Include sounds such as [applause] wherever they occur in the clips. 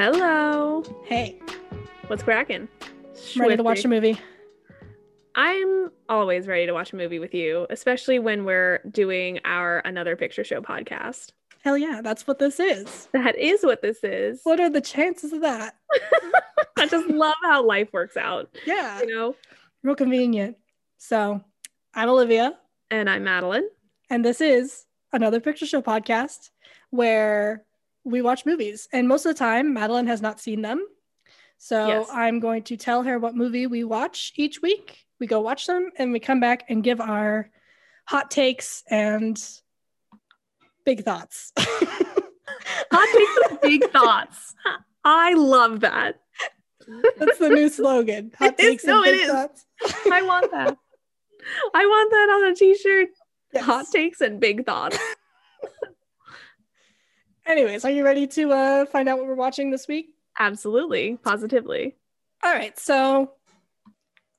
Hello. Hey, What's cracking? ready to watch a movie? I'm always ready to watch a movie with you, especially when we're doing our Another Picture Show podcast. Hell yeah, that's what this is. That is what this is. What are the chances of that? [laughs] I just love how life works out, Yeah, you know? real convenient. So, I'm Olivia, And I'm Madeline. and this is another picture show podcast where we watch movies. And most of the time, Madeline has not seen them. So, Yes. I'm going to tell her what movie we watch each week. We go watch them and we come back and give our hot takes and big thoughts. [laughs] Hot takes and big thoughts. I love that. That's the new slogan. [laughs] Hot It is. takes No, and it is. thoughts. I want that. I want that on a t-shirt. Yes. Hot takes and big thoughts. [laughs] Anyways, are you ready to uh, find out what we're watching this week? Absolutely. Positively. All right, so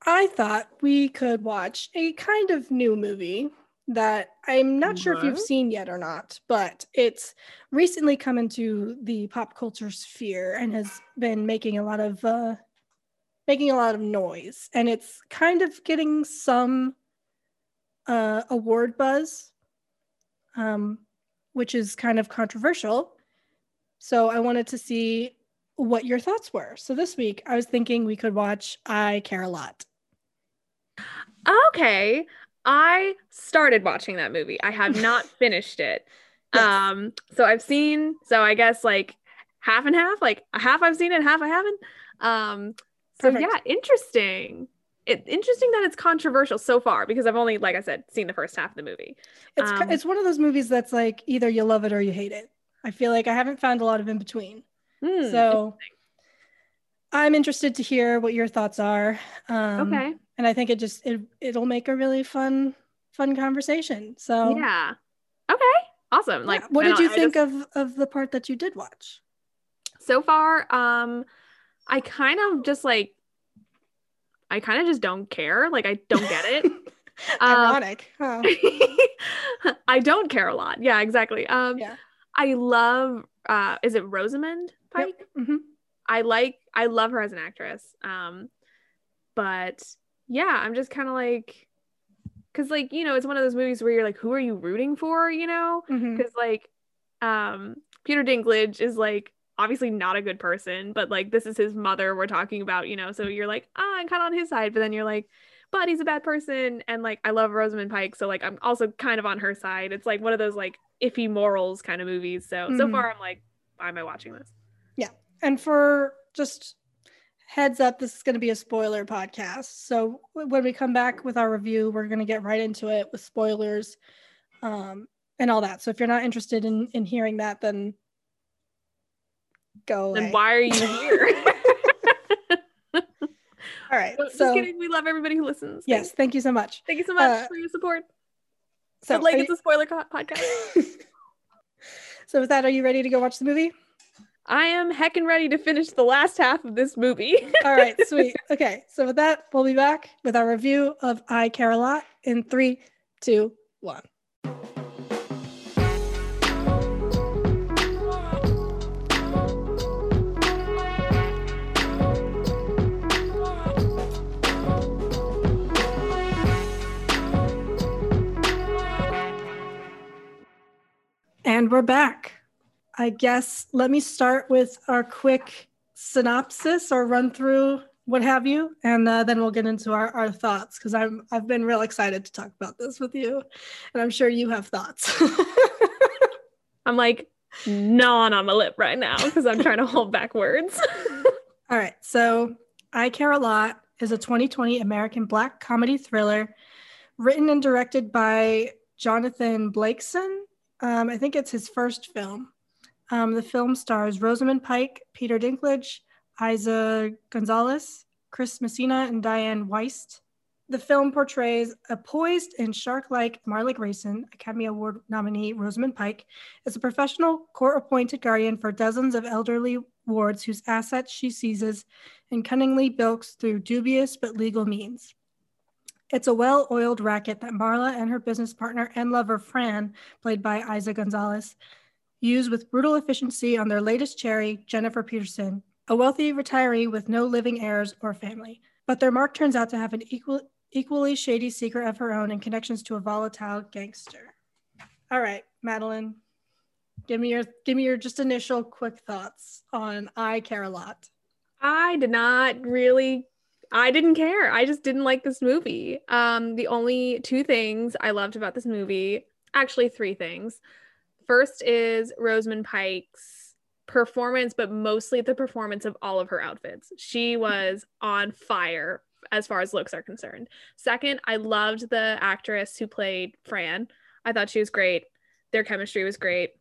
I thought we could watch a kind of new movie that I'm not sure if you've seen yet or not, but it's recently come into the pop culture sphere and has been making a lot of uh, making a lot of noise, and it's kind of getting some uh, award buzz, um, which is kind of controversial. So I wanted to see what your thoughts were. So this week I was thinking we could watch I Care a Lot. Okay. I started watching that movie. I have [laughs] not finished it. Yes. Um, so I've seen, so I guess like half and half, like a half I've seen it, half I haven't. Um, so Perfect. yeah, interesting. It interesting that it's controversial so far because I've only, like I said, seen the first half of the movie. It's Um, it's one of those movies that's like either you love it or you hate it. I feel like I haven't found a lot of in between. Hmm, So I'm interested to hear what your thoughts are. Um, okay. And I think it just it it'll make a really fun fun conversation. So Yeah. Okay. Awesome. yeah. Like, what did you I think just- of of the part that you did watch? so far um i kind of just like i kind of just don't care like i don't get it [laughs] Um, Ironic. huh? [laughs] i don't care a lot yeah exactly um Yeah. i love uh is it rosamund Yep. pike Mhm. i like i love her as an actress um but yeah i'm just kind of like because like you know it's one of those movies where you're like who are you rooting for you know because like um peter dinklage is like obviously not a good person but like this is his mother we're talking about you know so you're like ah i'm kind of on his side but then you're like but he's a bad person and like i love rosamund pike so like i'm also kind of on her side it's like one of those like iffy morals kind of movies so so Mhm. far i'm like why am i watching this Yeah, And for just heads up, this is going to be a spoiler podcast. So when we come back with our review, we're going to get right into it with spoilers um, and all that. So if you're not interested in in hearing that, then go away. then why are you here [laughs] [laughs] all right. just So kidding we love everybody who listens yes, thank you so much. thank you so much Uh, for your support So but like it's a spoiler co- podcast [laughs] so with that, are you ready to go watch the movie? I am heckin' ready to finish the last half of this movie. All right, sweet. Okay, so with that, we'll be back with our review of I Care a Lot in three, two, one. And we're back. I guess let me start with our quick synopsis or run through what have you, and uh, then we'll get into our, our thoughts because I'm I've been real excited to talk about this with you, and I'm sure you have thoughts. [laughs] I'm like gnawing on my lip right now because I'm trying to hold back words. [laughs] All right, so I Care a Lot is a 2020 American black comedy thriller written and directed by Jonathan Blakeson. Um, I think it's his first film. Um, the film stars Rosamund Pike, Peter Dinklage, Eiza Gonzalez, Chris Messina, and Dianne Wiest. The film portrays a poised and shark-like Marla Grayson, Academy Award nominee Rosamund Pike, as a professional court-appointed guardian for dozens of elderly wards whose assets she seizes and cunningly bilks through dubious but legal means. It's a well oiled racket that Marla and her business partner and lover, Fran, played by Eiza Gonzalez, use with brutal efficiency on their latest cherry, Jennifer Peterson, a wealthy retiree with no living heirs or family. But their mark turns out to have an equal, equally shady secret of her own and connections to a volatile gangster. All right, Madeline, give me your give me your just initial quick thoughts on I Care a Lot. I did not really I didn't care. I just didn't like this movie. Um the only two things I loved about this movie, actually three things. First is Rosamund Pike's performance, but mostly the performance of all of her outfits. She was on fire as far as looks are concerned. Second, I loved the actress who played Fran. I thought she was great. Their chemistry was great.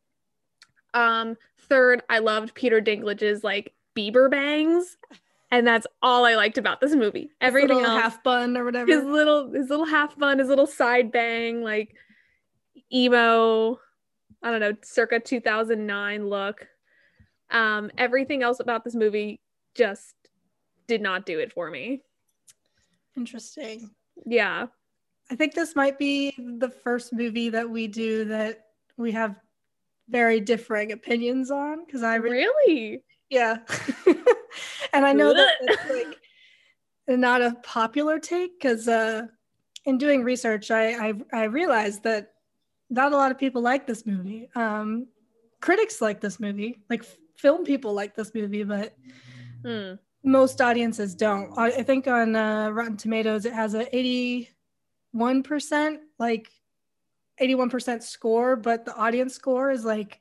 Um, third, I loved Peter Dinklage's like Bieber bangs. And that's all I liked about this movie. Everything else, half bun or whatever. His little his little half bun, his little side bang, like emo, I don't know, circa 2009 look. Um, everything else about this movie just did not do it for me. Interesting. Yeah. I think this might be the first movie that we do that we have very differing opinions on because I re- really, yeah, [laughs] and I know that it's like not a popular take because uh, in doing research, I, I I realized that not a lot of people like this movie. Um, critics like this movie, like film people like this movie, but hmm. most audiences don't. I, I think on uh, Rotten Tomatoes it has a eighty-one 1%, like 81% score, but the audience score is like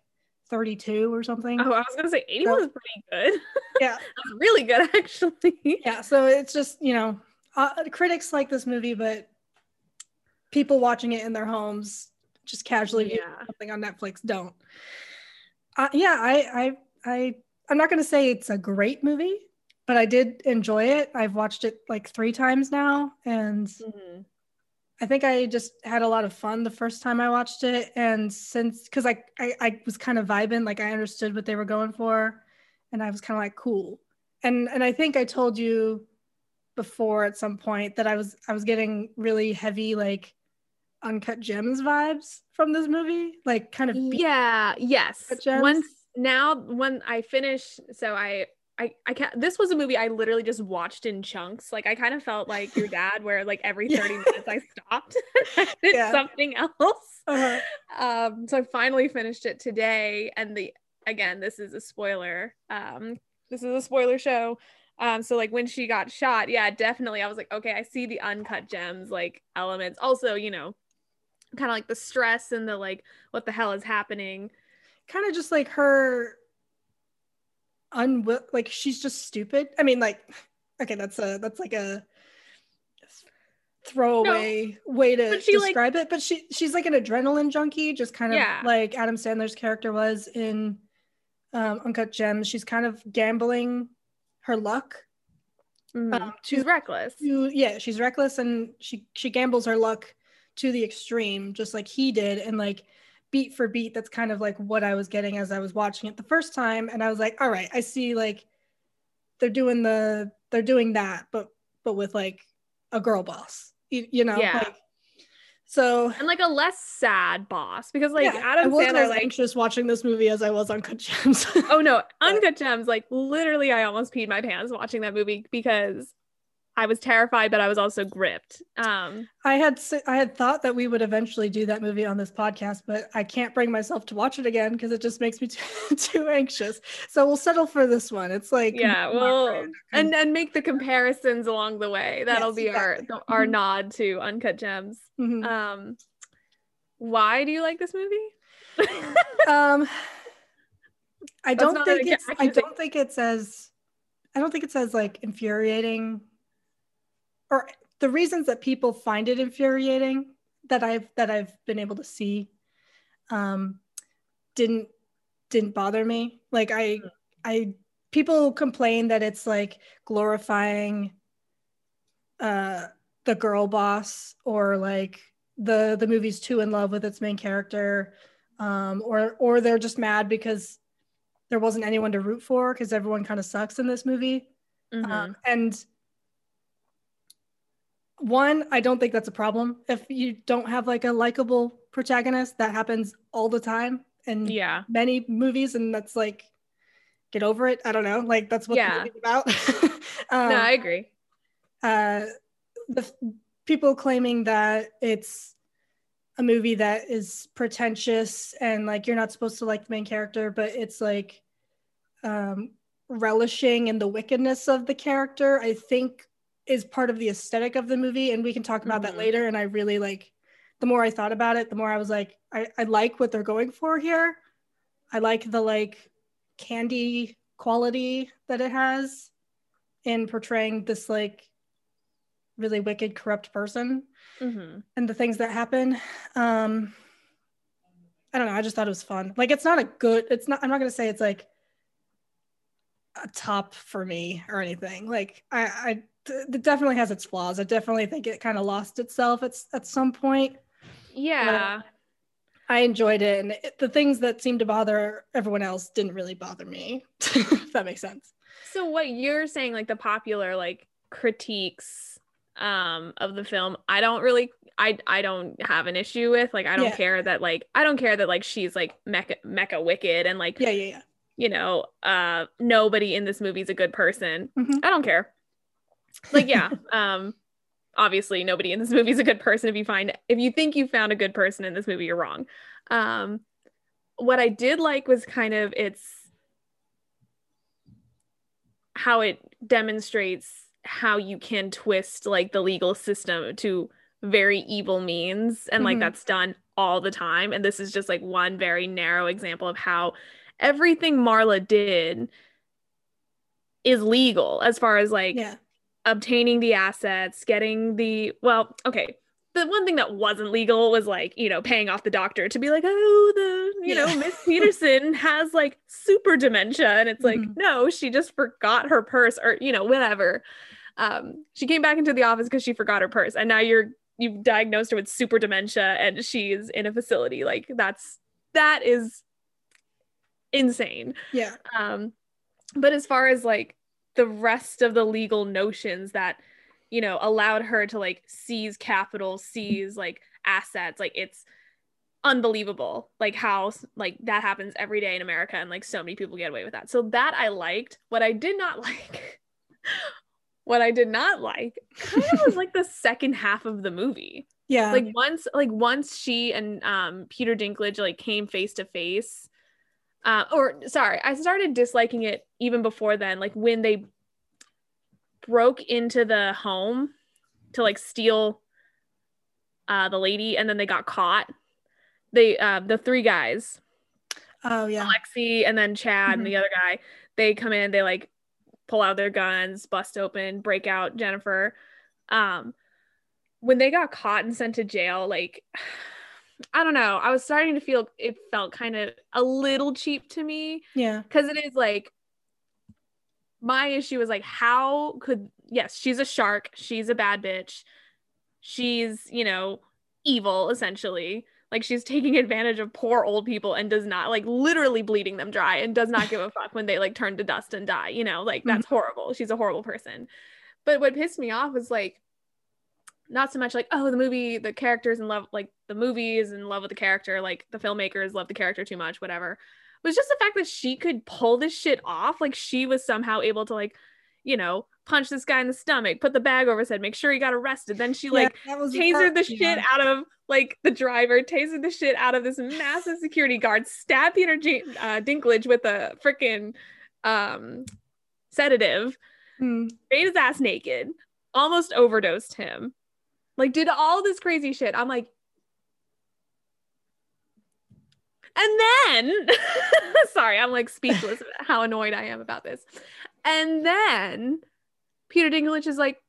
32 or something. Oh, I was gonna say 81 so, is pretty good. [laughs] Yeah, that's really good [laughs] actually. Yeah, so it's just you know, uh, critics like this movie, but people watching it in their homes, just casually yeah. something on Netflix, don't. Uh, yeah, I, I, I, I'm not gonna say it's a great movie, but I did enjoy it. I've watched it like three times now, and. Mm-hmm I think I just had a lot of fun the first time I watched it, and since because I, I, I was kind of vibing, like I understood what they were going for, and I was kind of like cool, and and I think I told you before at some point that I was I was getting really heavy like uncut gems vibes from this movie, like kind of yeah yes. Once now when I finish, so I I I can't. This was a movie I literally just watched in chunks. Like I kind of felt like your [laughs] dad, where like every thirty minutes I [laughs] stopped, [laughs] I did yeah. something else. Uh-huh. Um, so I finally finished it today, and the again, this is a spoiler. Um, this is a spoiler show. Um, so like when she got shot, yeah, definitely, I was like, okay, I see the uncut gems like elements. Also, you know, kind of like the stress and the like, what the hell is happening? Kind of just like her unwill like she's just stupid. I mean, like, okay, that's a that's like a throwaway no, way to describe like, it. But she she's like an adrenaline junkie, just kind of yeah. like Adam Sandler's character was in um, Uncut Gems. She's kind of gambling her luck. Mm-hmm. Um, to, she's reckless. To, yeah, she's reckless, and she she gambles her luck to the extreme, just like he did, and like beat for beat that's kind of like what i was getting as i was watching it the first time and i was like all right i see like they're doing the they're doing that but but with like a girl boss you, you know yeah. like so and like a less sad boss because like yeah, Adam I wasn't Sandler as like anxious watching this movie as I was Uncut Gems. [laughs] oh no, on Uncut Gems like literally I almost peed my pants watching that movie because I was terrified, but I was also gripped. Um, I had I had thought that we would eventually do that movie on this podcast, but I can't bring myself to watch it again because it just makes me [laughs] too, too anxious. So we'll settle for this one. It's like yeah, well, and and make the comparisons along the way. That'll yes, be exactly. our our mm-hmm. nod to Uncut Gems. Mm-hmm. Um, why do you like this movie? [laughs] um, I don't think it's. I don't think it's as. I don't think it's as like infuriating or the reasons that people find it infuriating that I've that I've been able to see um didn't didn't bother me. Like I I people complain that it's like glorifying uh the girl boss or like the the movie's too in love with its main character um or or they're just mad because there wasn't anyone to root for because everyone kind of sucks in this movie mm-hmm. um, and one, I don't think that's a problem. If you don't have like a likable protagonist, that happens all the time in Yeah. many movies, and that's like get over it. I don't know, like that's what Yeah. about. [laughs] um, no, I agree. uh, the f- people claiming that it's a movie that is pretentious and like you're not supposed to like the main character, but it's like um, relishing in the wickedness of the character. I think is part of the aesthetic of the movie, and we can talk about Mhm. that later. And I really like. The more I thought about it, the more I was like, I, I like what they're going for here. I like the like candy quality that it has in portraying this like really wicked corrupt person hmm and the things that happen um i don't know i just thought it was fun like it's not a good it's not i'm not going to say it's like a top for me or anything like i i it definitely has its flaws i definitely think it kind of lost itself at, at some point Yeah. i enjoyed it and it, the things that seemed to bother everyone else didn't really bother me [laughs] if that makes sense So what you're saying, like the popular like critiques um of the film, I don't really I I don't have an issue with. Like I don't Yeah. care that like I don't care that like she's like mecha mecha wicked and like yeah yeah yeah you know, uh nobody in this movie is a good person. Mhm. I don't care. Like yeah, um obviously nobody in this movie is a good person if you find if you think you found a good person in this movie you're wrong. Um what I did like was kind of its how it demonstrates how you can twist like the legal system to very evil means and like Mhm. that's done all the time and this is just like one very narrow example of how everything Marla did is legal as far as like yeah obtaining the assets, getting the well, okay. The one thing that wasn't legal was like, you know, paying off the doctor to be like, oh, the, you know, Miss [laughs] Peterson has like super dementia. And it's like, Mhm. no, she just forgot her purse or, you know, whatever. Um, she came back into the office because she forgot her purse. And now you're you've diagnosed her with super dementia and she's in a facility. Like that's that is insane. yeah Um, but as far as like the rest of the legal notions that, you know, allowed her to like seize capital, seize like assets, like it's unbelievable like how like that happens every day in America and like so many people get away with that. So that I liked. What I did not [laughs] like what I did not like kind of was like the second half of the movie yeah like once like once she and um peter dinklage like came face to face uh or sorry i started disliking it even before then like when they broke into the home to like steal uh the lady and then they got caught. They uh the three guys oh yeah. Alexi and then Chad and the other guy, they come in, they like pull out their guns, bust open, break out Jennifer. Um when they got caught and sent to jail, like I don't know, I was starting to feel it felt kind of a little cheap to me yeah. because it is like my issue is like how could yes she's a shark. She's a bad bitch. She's you know evil essentially. Like she's taking advantage of poor old people and does not like literally bleeding them dry and does not give a [laughs] fuck when they like turn to dust and die you know? Like mm-hmm. that's horrible. She's a horrible person. But what pissed me off was like not so much like oh the movie the characters in love like the movie is in love with the character like the filmmakers love the character too much whatever it was just the fact that she could pull this shit off like she was somehow able to like you know punch this guy in the stomach put the bag over his head make sure he got arrested then she like was tasered the yeah. shit out of like the driver, tasered the shit out of this massive security guard, stabbed Peter J- uh, Dinklage with a freaking um, sedative, Hmm. made his ass naked, almost overdosed him, like did all this crazy shit. I'm like, and then, [laughs] sorry, I'm like speechless how annoyed I am about this. And then Peter Dinklage is like,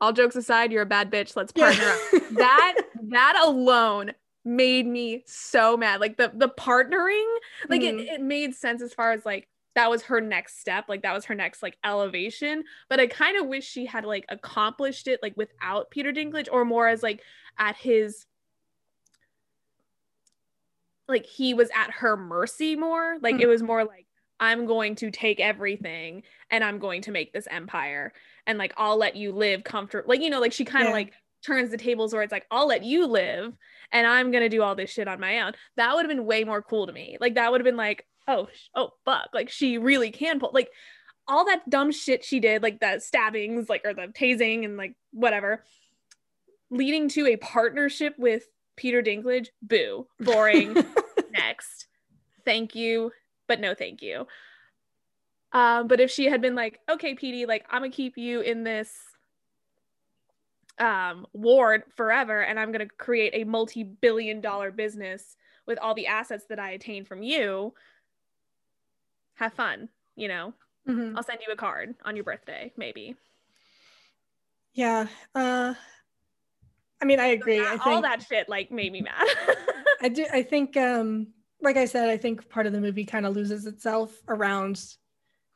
all jokes aside, you're a bad bitch. Let's partner up [laughs] that that alone made me so mad like the the partnering like Mhm. it, it made sense as far as like that was her next step like that was her next like elevation but i kind of wish she had like accomplished it like without peter dinklage or more as like at his like he was at her mercy more like Mhm. it was more like i'm going to take everything and i'm going to make this empire and like i'll let you live comfortable like you know like she kind of Yeah. like turns the tables where it's like, I'll let you live and I'm gonna do all this shit on my own. That would have been way more cool to me. Like that would have been like, oh, oh fuck. Like she really can pull like all that dumb shit she did, like the stabbings, like or the tasing and like whatever, leading to a partnership with Peter Dinklage. Boo. Boring. [laughs] Next. Thank you, but no thank you. Um, but if she had been like, okay, Petey, like I'm gonna keep you in this um, ward forever and I'm going to create a multi billion dollar business with all the assets that I attain from you. Have fun, you know? Mm-hmm. I'll send you a card on your birthday, maybe. Yeah. Uh, I mean, I agree. So that, I think all that shit like made me mad. [laughs] I do. I think, um, like I said, I think part of the movie kind of loses itself around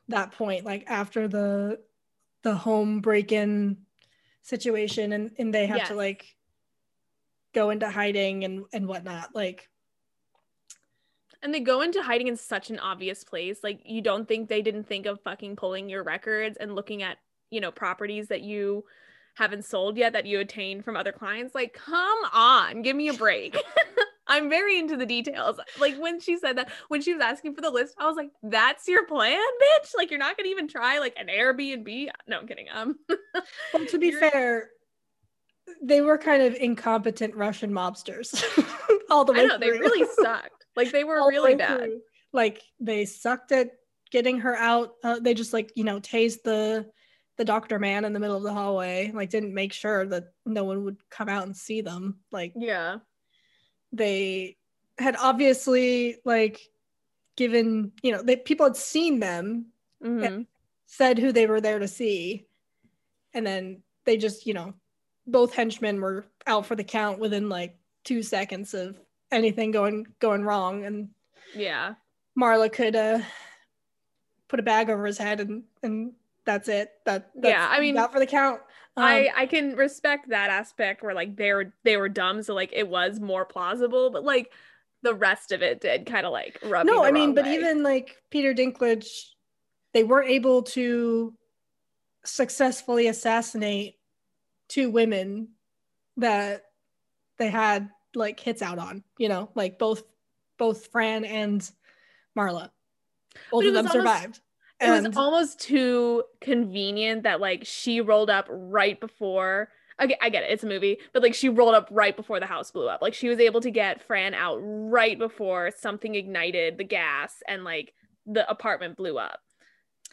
that point, like after the the home break-in situation and and they have yes. to like go into hiding and and whatnot like and they go into hiding in such an obvious place like you don't think they didn't think of fucking pulling your records and looking at you know properties that you haven't sold yet that you attained from other clients like come on give me a break [laughs] I'm very into the details. Like when she said that, when she was asking for the list, I was like, "That's your plan, bitch! Like you're not gonna even try like an Airbnb." No, I'm kidding. Um, [laughs] well, to be fair, they were kind of incompetent Russian mobsters [laughs] all the way. I know through. they really sucked. Like they were really bad. Through. Like they sucked at getting her out. Uh, they just like you know tased the the doctor man in the middle of the hallway. Like didn't make sure that no one would come out and see them. Like yeah they had obviously like given you know they people had seen them mm-hmm. said who they were there to see and then they just you know both henchmen were out for the count within like two seconds of anything going going wrong and yeah marla could uh put a bag over his head and and that's it that yeah i mean not for the count um, I I can respect that aspect where like they were they were dumb, so like it was more plausible, but like the rest of it did kind of like rub. No, I mean, but way. even like Peter Dinklage, they weren't able to successfully assassinate two women that they had like hits out on. You know, like both both Fran and Marla. Both of them almost, survived it and... was almost too convenient that like she rolled up right before okay, I get it, it's a movie, but like she rolled up right before the house blew up. Like she was able to get Fran out right before something ignited the gas and like the apartment blew up.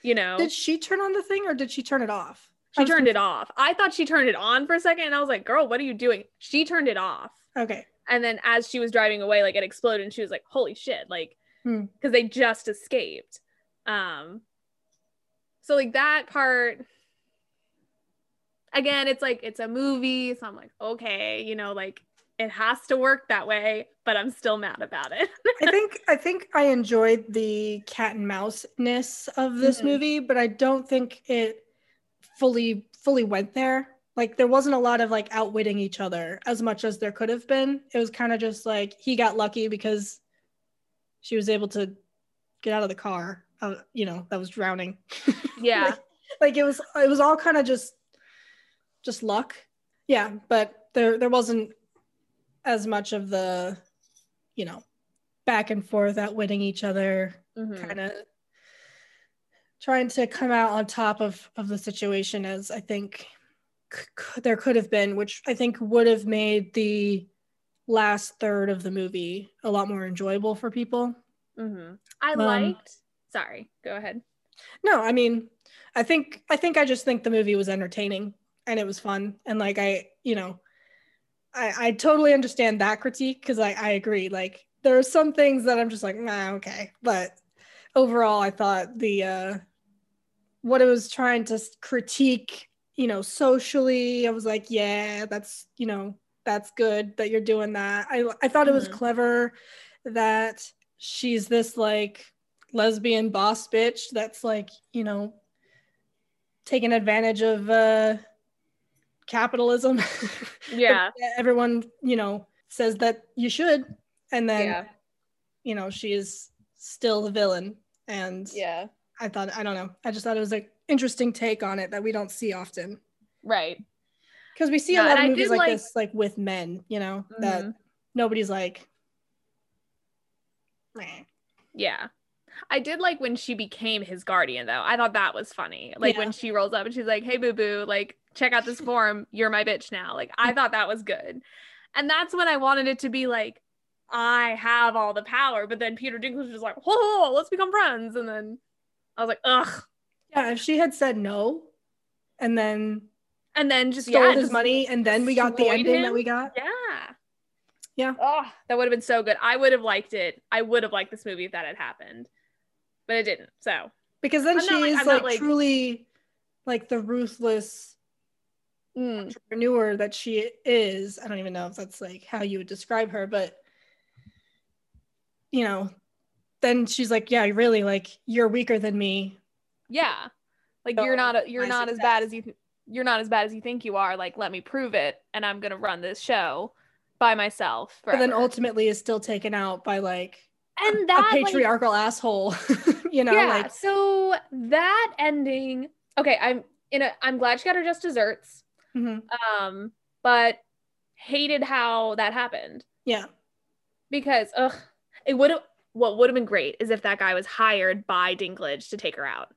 You know? Did she turn on the thing or did she turn it off? She turned confused. it off. I thought she turned it on for a second and I was like, girl, what are you doing? She turned it off. Okay. And then as she was driving away, like it exploded and she was like, holy shit, like, because hmm. they just escaped. Um, so like that part again, it's like it's a movie, so I'm like, okay, you know, like it has to work that way, but I'm still mad about it. I [laughs] think I think I enjoyed the cat and mouse ness of this mm-hmm. movie, but I don't think it fully fully went there. Like there wasn't a lot of like outwitting each other as much as there could have been. It was kind of just like he got lucky because she was able to get out of the car uh, you know that was drowning [laughs] yeah like, like, it was it was all kind of just just luck yeah but there there wasn't as much of the you know back and forth outwitting each other mm-hmm. kind of trying to come out on top of of the situation as i think c- there could have been which i think would have made the last third of the movie a lot more enjoyable for people mm-hmm. i um, liked Sorry, go ahead. No, I mean, I think I think I just think the movie was entertaining and it was fun and like I, you know, I I totally understand that critique because I I agree. Like there are some things that I'm just like, nah, okay, but overall, I thought the uh what it was trying to critique, you know, socially, I was like, yeah, that's you know, that's good that you're doing that. I I thought mm-hmm. it was mm-hmm. clever that she's this like lesbian boss bitch that's like you know taking advantage of uh capitalism [laughs] yeah [laughs] everyone you know says that you should and then yeah. you know she is still the villain and yeah i thought i don't know i just thought it was an interesting take on it that we don't see often right because we see Yeah, a lot of movies like, like- this like with men you know that Mhm. nobody's like "Meh." Yeah. I did like when she became his guardian though. I thought that was funny. Like Yeah. when she rolls up and she's like, "Hey boo boo, like check out this [laughs] form. You're my bitch now." Like I thought that was good. And that's when I wanted it to be like I have all the power, but then Peter Dinklage was just like, "Whoa, let's become friends." And then I was like, "Ugh." Yeah if she had said no and then And then just stole yeah, his just- money and then we got the ending that we got Yeah. Yeah. Oh, that would have been so good. I would have liked it. I would have liked this movie if that had happened. But it didn't. So, because then I'm she not, like- is like, like- truly like the ruthless mm, entrepreneur that she is i don't even know if that's like how you would describe her but you know then she's like yeah really like you're weaker than me yeah. Like So, you're not a, you're not as bad as you th- you're not as bad as you think you are. Like let me prove it and I'm going to run this show by myself but then ultimately is still taken out by like and a that like, patriarchal asshole [laughs] you know yeah. like so that ending Okay, I'm in a I'm glad she got her just desserts. mhm. Um but hated how that happened. yeah because ugh, it would have what would have been great is if that guy was hired by Dinklage to take her out.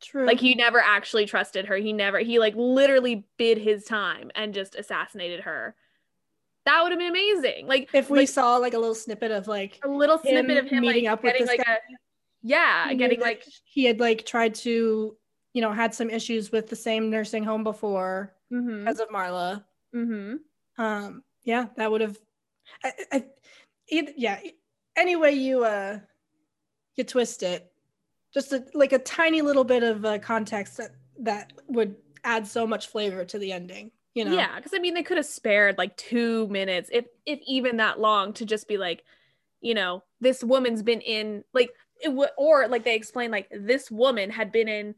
True. Like he never actually trusted her. He never he like literally bid his time and just assassinated her. That would have been amazing. Like if we like, saw like a little snippet of like a little snippet of him meeting like, up with this like guy, a yeah, getting like he had like tried to you know had some issues with the same nursing home before mhm because of marla. Mhm um yeah that would have I, I, yeah. Any way you uh you twist it just a, like a tiny little bit of uh, context that that would add so much flavor to the ending you know Yeah, because I mean, they could have spared like two minutes, if if even that long, to just be like, you know, this woman's been in like it would, or like they explain like this woman had been in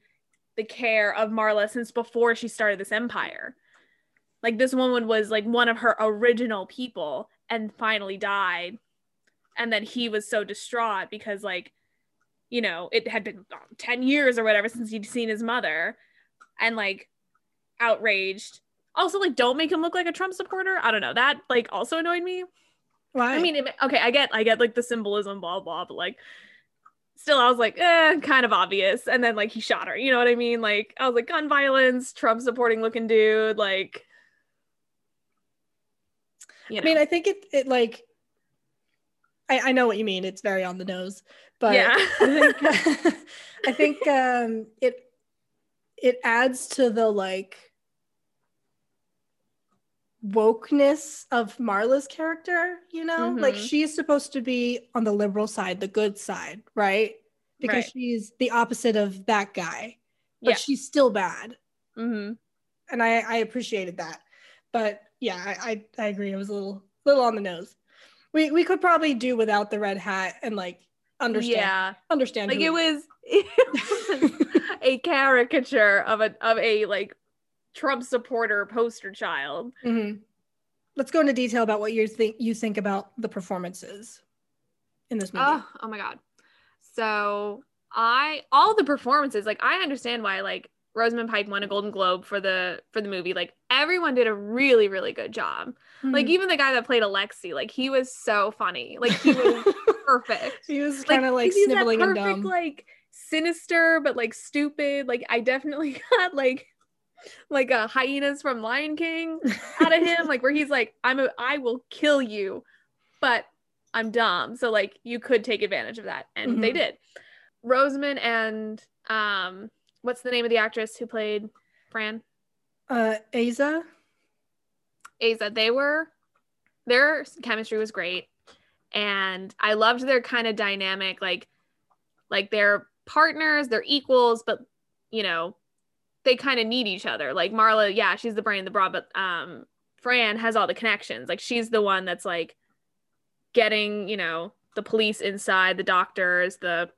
the care of Marla since before she started this empire. Like this woman was like one of her original people and finally died, and then he was so distraught because like, you know, it had been um, ten years or whatever since he'd seen his mother, and like outraged. Also like don't make him look like a trump supporter. I don't know. That like also annoyed me. Why? i mean it, okay i get i get like the symbolism blah blah but like still i was like eh kind of obvious. And then like he shot her. You know what i mean? Like i was like gun violence trump supporting looking dude like you know. i mean i think it it like I, I know what you mean it's very on the nose but yeah I think [laughs] I think um it it adds to the like wokeness of Marla's character, you know? Like Mhm. she's supposed to be on the liberal side, the good side, right? Because Right. she's the opposite of that guy. But Yeah. she's still bad. hmm And I I appreciated that. But yeah, I I, I agree it was a little little on the nose. We we could probably do without the red hat and like understand yeah understand like it was, [laughs] it was a caricature of a of a like trump supporter poster child Mhm. Let's go into detail about what you think you think about the performances in this movie. Oh, oh my god. So I all the performances, like I understand why like Rosamund Pike won a Golden Globe for the for the movie. Like everyone did a really, really good job. Like Mhm. even the guy that played Alexi, like he was so funny. Like he was [laughs] perfect. he was kind of like, that sniveling and dumb. like sinister but like stupid. Like I definitely [laughs] got like like a hyenas from Lion King out of him, like where he's like, I'm a I will kill you, but I'm dumb. So like you could take advantage of that. And they Mhm. did. Rosamund and um what's the name of the actress who played Fran? uh, Eiza. Eiza, they were their chemistry was great. And I loved their kind of dynamic, like like they're partners, they're equals, but you know, they kind of need each other. Like Marla, yeah, she's the brain, the broad, but um Fran has all the connections. Like she's the one that's like getting, you know, the police inside, the doctors, the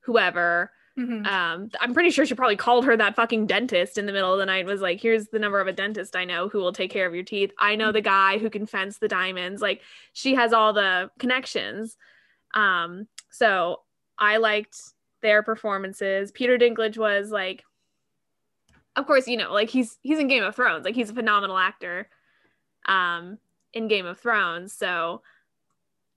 whoever. Mhm. Um, I'm pretty sure she probably called her that fucking dentist in the middle of the night. Was like, "Here's the number of a dentist I know who will take care of your teeth. I know the guy who can fence the diamonds." Like, she has all the connections. Um, so I liked their performances. Peter Dinklage was like of course, you know, like he's he's in Game of Thrones, like he's a phenomenal actor, um, in Game of Thrones. So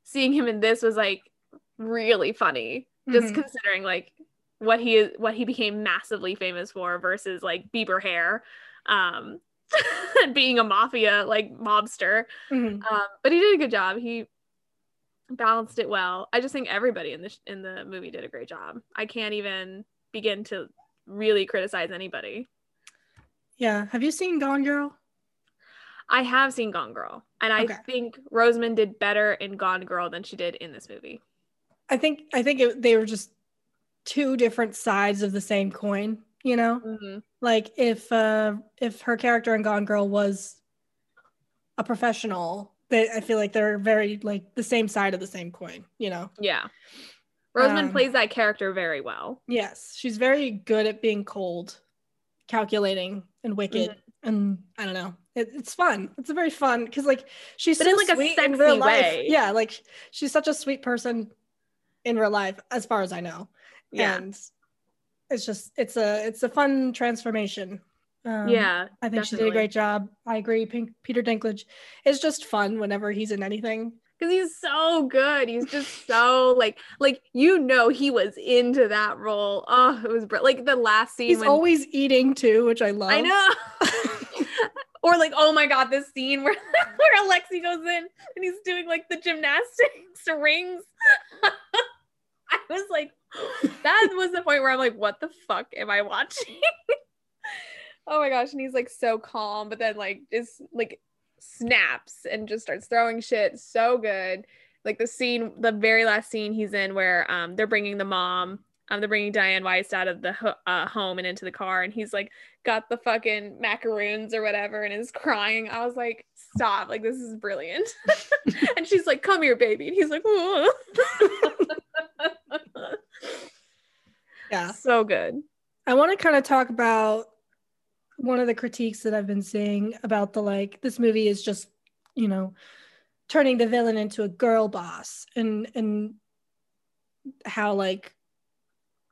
seeing him in this was like really funny, just Mhm. considering like what he is, what he became massively famous for versus like Bieber hair, um, [laughs] being a mafia like mobster. Mhm. Um, but he did a good job. He balanced it well. I just think everybody in the sh- in the movie did a great job. I can't even begin to really criticize anybody. Yeah. Have you seen Gone Girl? I have seen Gone Girl, and I Okay. think Rosamund did better in Gone Girl than she did in this movie. I think I think it, they were just two different sides of the same coin. You know, Mhm. like if uh if her character in Gone Girl was a professional, they I feel like they're very like the same side of the same coin. You know. Yeah, Rosamund Um, plays that character very well. Yes, she's very good at being cold, calculating, and wicked. Mm-hmm. And I don't know, it, it's fun. It's a very fun because like she's But so in, like, a sweet in sexy real life. way. Yeah, like she's such a sweet person in real life, as far as I know. Yeah, And it's just it's a it's a fun transformation. Um, yeah, I think she did a great job. I agree. Pink, Peter Dinklage is just fun whenever he's in anything. because he's so good. He's just so like like you know he was into that role. Oh, it was br- like the last scene. He's when- always eating too, which I love. I know. [laughs] [laughs] or like, oh my god, this scene where [laughs] where Alexi goes in and he's doing like the gymnastics rings. I was like, that was the point where I'm like, what the fuck am I watching? [laughs] oh my gosh, and he's like so calm, but then like just like snaps and just starts throwing shit. So good. Like the scene, the very last scene he's in where um they're bringing the mom, um they're bringing Diane Weiss out of the ho- uh, home and into the car, and he's like got the fucking macaroons or whatever and is crying. I was like, stop, like this is brilliant. [laughs] and she's like, come here, baby, and he's like. [laughs] Yeah. so good. I want to kind of talk about one of the critiques that I've been seeing about the like this movie is just, you know, turning the villain into a girl boss and and how like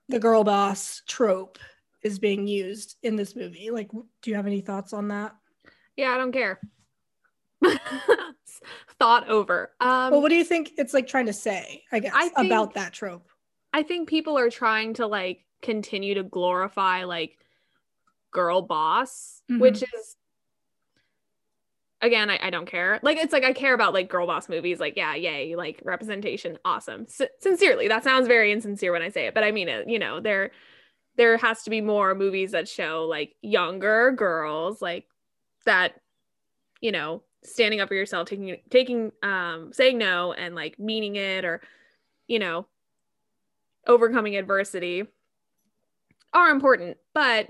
the girl boss trope is being used in this movie. Like do you have any thoughts on that? Yeah, I don't care. [laughs] Thought over. Um, well, what do you think it's like trying to say, I guess, I think- about that trope? I think people are trying to like continue to glorify like girl boss, Mhm. which is again, I, I don't care. Like it's like I care about like girl boss movies. Like yeah, yay, like representation, awesome. S- sincerely, that sounds very insincere when I say it, but I mean it. You know, there there has to be more movies that show like younger girls like that. You know, standing up for yourself, taking taking um saying no and like meaning it, or you know overcoming adversity are important but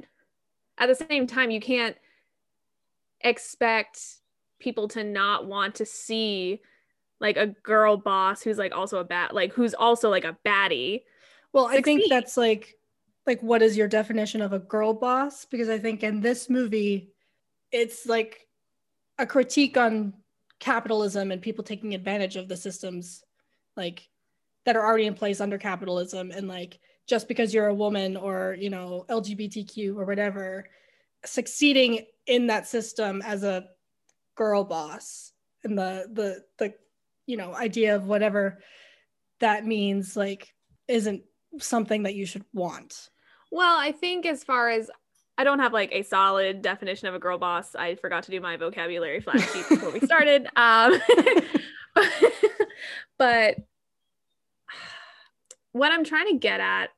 at the same time you can't expect people to not want to see like a girl boss who's like also a bad like who's also like a baddie Well, I think that's like like what is your definition of a girl boss? Because I think in this movie, it's like a critique on capitalism and people taking advantage of the systems like that are already in place under capitalism and like just because you're a woman or you know LGBTQ or whatever succeeding in that system as a girl boss and the the the you know idea of whatever that means like isn't something that you should want. well i think as far as i don't have like a solid definition of a girl boss i forgot to do my vocabulary flash sheet before we started um [laughs] but what i'm trying to get at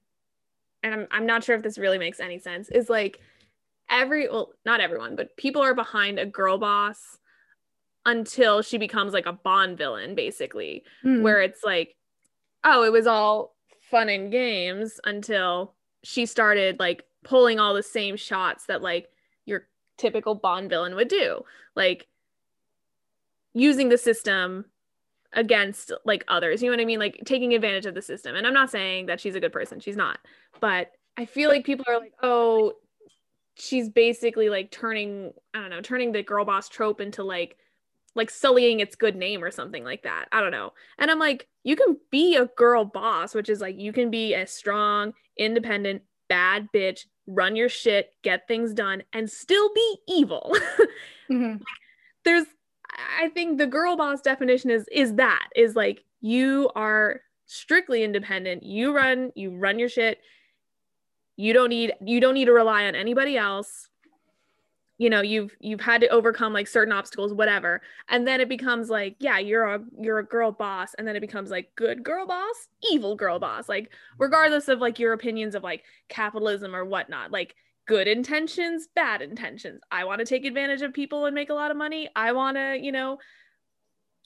and I'm, I'm not sure if this really makes any sense is like every well not everyone but people are behind a girl boss until she becomes like a bond villain basically Hmm. where it's like oh it was all fun and games until she started like pulling all the same shots that like your typical bond villain would do like using the system against like others you know what i mean? Like taking advantage of the system. And i'm not saying that she's a good person. She's not. But i feel like people are like oh she's basically like turning i don't know turning the girl boss trope into like like sullying its good name or something like that. I don't know. And i'm like you can be a girl boss which is like you can be a strong independent bad bitch, run your shit, get things done, and still be evil. [laughs] Mhm. There's I think the girl boss definition is is that is like you are strictly independent. You run, you run your shit. You don't need you don't need to rely on anybody else. You know, you've you've had to overcome like certain obstacles, whatever. And then it becomes like, yeah, you're a you're a girl boss, and then it becomes like good girl boss, evil girl boss. Like, regardless of like your opinions of like capitalism or whatnot, like good intentions, bad intentions. I want to take advantage of people and make a lot of money. I want to, you know,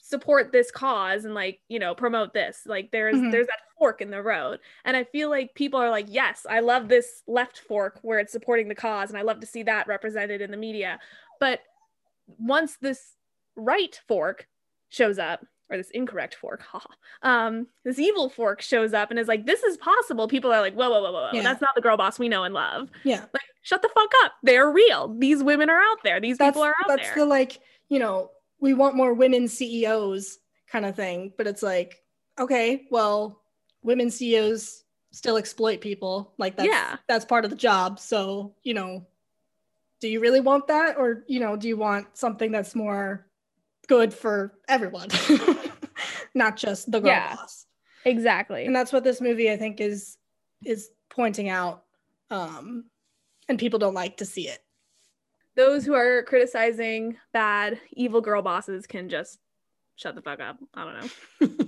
support this cause and like, you know, promote this. Like there's Mhm. there's that fork in the road. And I feel like people are like, "Yes, I love this left fork where it's supporting the cause and I love to see that represented in the media." But once this right fork shows up or this incorrect fork, [laughs] um, this evil fork shows up and is like, "This is possible." People are like, "Whoa, whoa, whoa, whoa, whoa. Yeah. That's not the girl boss we know and love." Yeah. Like, shut the fuck up. They're real. These women are out there. These That's people are out that's there. That's the like, you know, we want more women CEOs kind of thing. But it's like, okay, well, women CEOs still exploit people. Like that's Yeah. that's part of the job. So, you know, do you really want that? Or, you know, do you want something that's more good for everyone? [laughs] Not just the girl Yeah. boss. exactly. and that's what this movie i think is is pointing out um and people don't like to see it Those who are criticizing bad, evil girl bosses can just shut the fuck up. I don't know.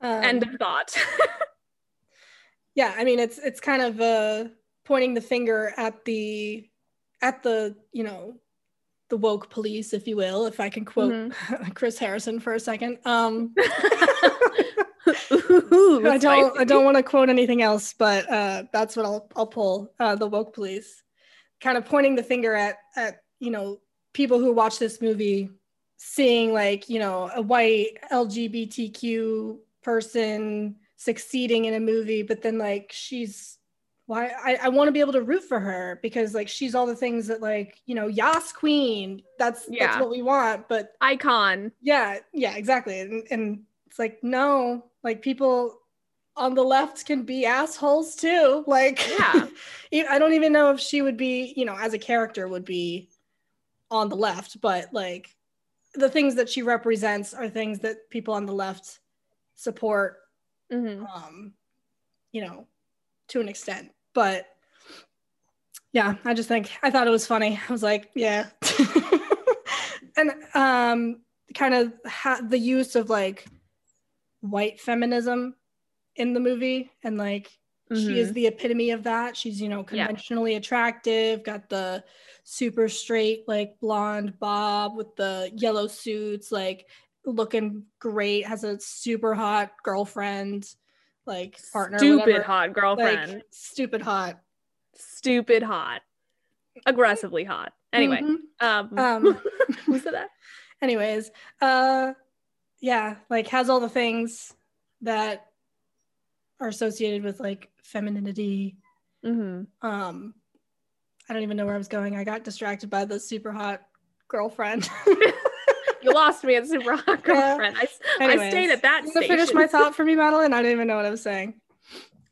[laughs] um, End of thought. [laughs] yeah i mean it's it's kind of uh pointing the finger at the at the you know the woke police if you will if i can quote Mm-hmm. [laughs] chris harrison for a second um Ooh, [laughs] i don't i don't want to quote anything else but uh that's what i'll i'll pull uh the woke police kind of pointing the finger at at you know people who watch this movie seeing like you know a white lgbtq person succeeding in a movie but then like she's why i, I want to be able to root for her because like she's all the things that like you know yas queen that's that's Yeah. what we want but Icon. yeah yeah exactly and, and it's like no like people on the left can be assholes too like Yeah. [laughs] i don't even know if she would be you know as a character would be on the left but like the things that she represents are things that people on the left support Mhm. um you know to an extent but yeah i just think i thought it was funny i was like yeah [laughs] and um kind of ha- the use of like white feminism in the movie and like she is Mhm. the epitome of that she's you know Yeah. conventionally attractive got the super straight like blonde bob with the yellow suits like looking great has a super hot girlfriend like partner Stupid whatever. hot girlfriend. like stupid hot Stupid hot. Aggressively hot. Anyway, Mhm. um, um [laughs] who said that? [laughs] anyways uh yeah like has all the things that are associated with like femininity. Hmm um i don't even know where i was going. I got distracted by the super hot girlfriend. [laughs] You lost me at super hot [laughs] girlfriend. I Anyways, stayed at that you gonna finish my [laughs] thought for me madeline? I don't even know what i was saying.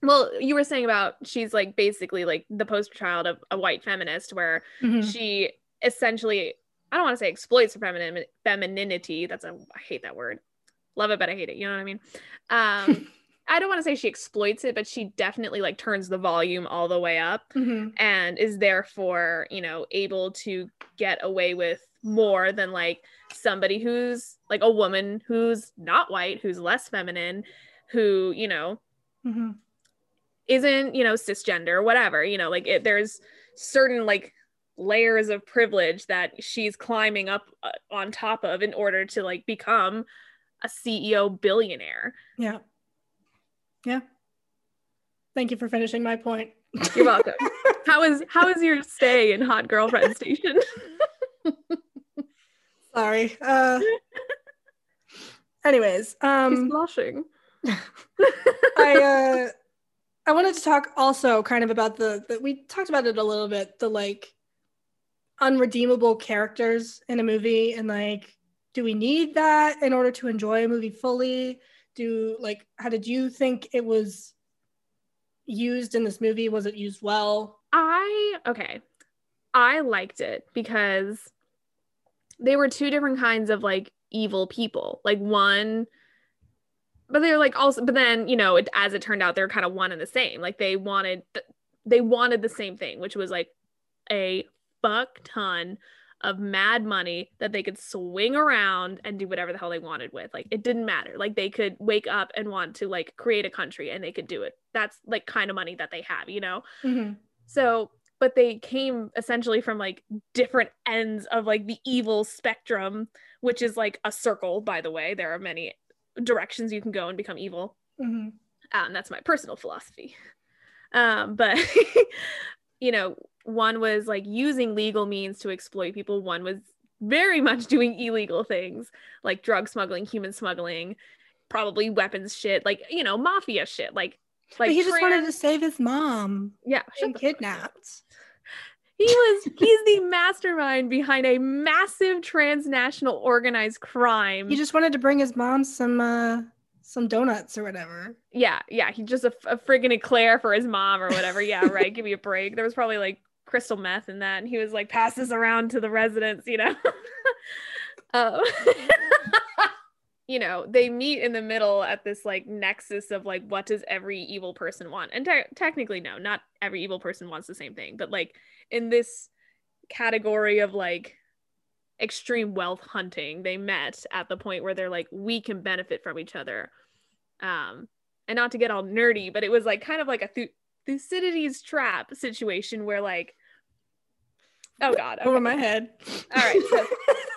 Well, you were saying about she's like basically like the poster child of a white feminist where Mhm. she essentially I don't want to say exploits her feminine femininity. That's a I hate that word. Love it, but I hate it. You know what I mean? Um [laughs] I don't want to say she exploits it, but she definitely like turns the volume all the way up Mhm. and is therefore, you know, able to get away with more than like somebody who's like a woman who's not white, who's less feminine, who, you know, Mhm. isn't you know cisgender whatever you know like it, there's certain like layers of privilege that she's climbing up uh, on top of in order to like become a ceo billionaire. Yeah. Yeah. Thank you for finishing my point. You're welcome. [laughs] How is how is your stay in hot girlfriend station? [laughs] Sorry. Uh anyways she's um blushing. [laughs] I uh I wanted to talk also kind of about the, the we talked about it a little bit, the like unredeemable characters in a movie and like do we need that in order to enjoy a movie fully? Do like how did you think it was used in this movie? Was it used well? I okay. I liked it because they were two different kinds of like evil people. Like one but they're like also but then, you know, it, as it turned out they're kind of one and the same. Like they wanted th- they wanted the same thing, which was like a fuck ton of mad money that they could swing around and do whatever the hell they wanted with. Like it didn't matter. Like they could wake up and want to like create a country and they could do it. That's like kind of money that they have, you know? Mm-hmm. So, but they came essentially from like different ends of like the evil spectrum, which is like a circle, by the way. There are many directions you can go and become evil. Mm-hmm. Um, that's my personal philosophy. Um, but [laughs] you know, one was like using legal means to exploit people. One was very [laughs] much doing illegal things like drug smuggling, human smuggling, probably weapons shit, like you know, mafia shit. Like, like but he just wanted to save his mom yeah, shut being the fuck up. kidnapped. He was he's the mastermind behind a massive transnational organized crime. He just wanted to bring his mom some uh some donuts or whatever. yeah, yeah, he just a, a friggin' eclair for his mom or whatever. Yeah, right. Give me a break. There was probably like crystal meth in that, and he was like pass this around to the residents, you know. [laughs] um, [laughs] you know, they meet in the middle at this like nexus of like what does every evil person want, and te- technically, no, not every evil person wants the same thing, but like in this category of like extreme wealth hunting they met at the point where they're like we can benefit from each other um and not to get all nerdy but it was like kind of like a Thu- thucydides trap situation where like oh god [laughs] Over my head. all right so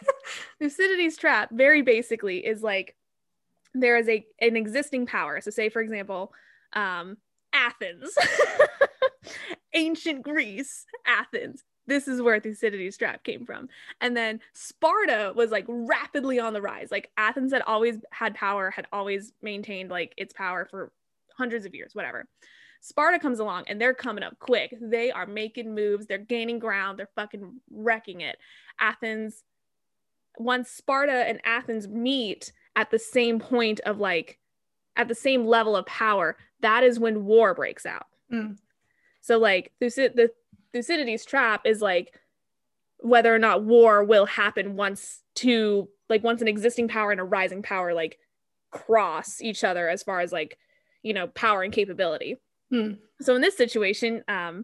[laughs] thucydides trap very basically is like there is a an existing power. So say for example um athens. [laughs] Ancient greece athens this is where thucydides trap came from. And then sparta was like rapidly on the rise. Like athens had always had power had always maintained like its power for hundreds of years whatever. Sparta comes along and they're coming up quick. They are making moves. They're gaining ground. They're fucking wrecking it. Athens once sparta and athens meet at the same point of like at the same level of power that is when war breaks out. Mm. so like Thucyd- the thucydides trap is like whether or not war will happen once two like once an existing power and a rising power like cross each other as far as like you know power and capability Hmm. so in this situation um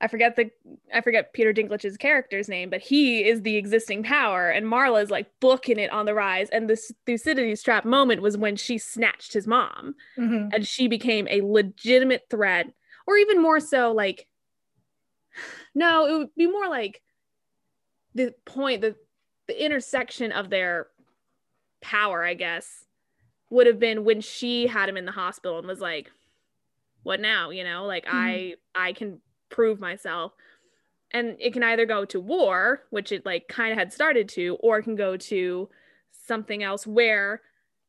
i forget the i forget peter dinklage's character's name but he is the existing power and marla is like booking it on the rise and this thucydides trap moment was when she snatched his mom Mhm. and she became a legitimate threat or even more so like no it would be more like the point the the intersection of their power i guess would have been when she had him in the hospital and was like what now? You know like mm-hmm. i i can prove myself. And it can either go to war which it like kind of had started to or it can go to something else where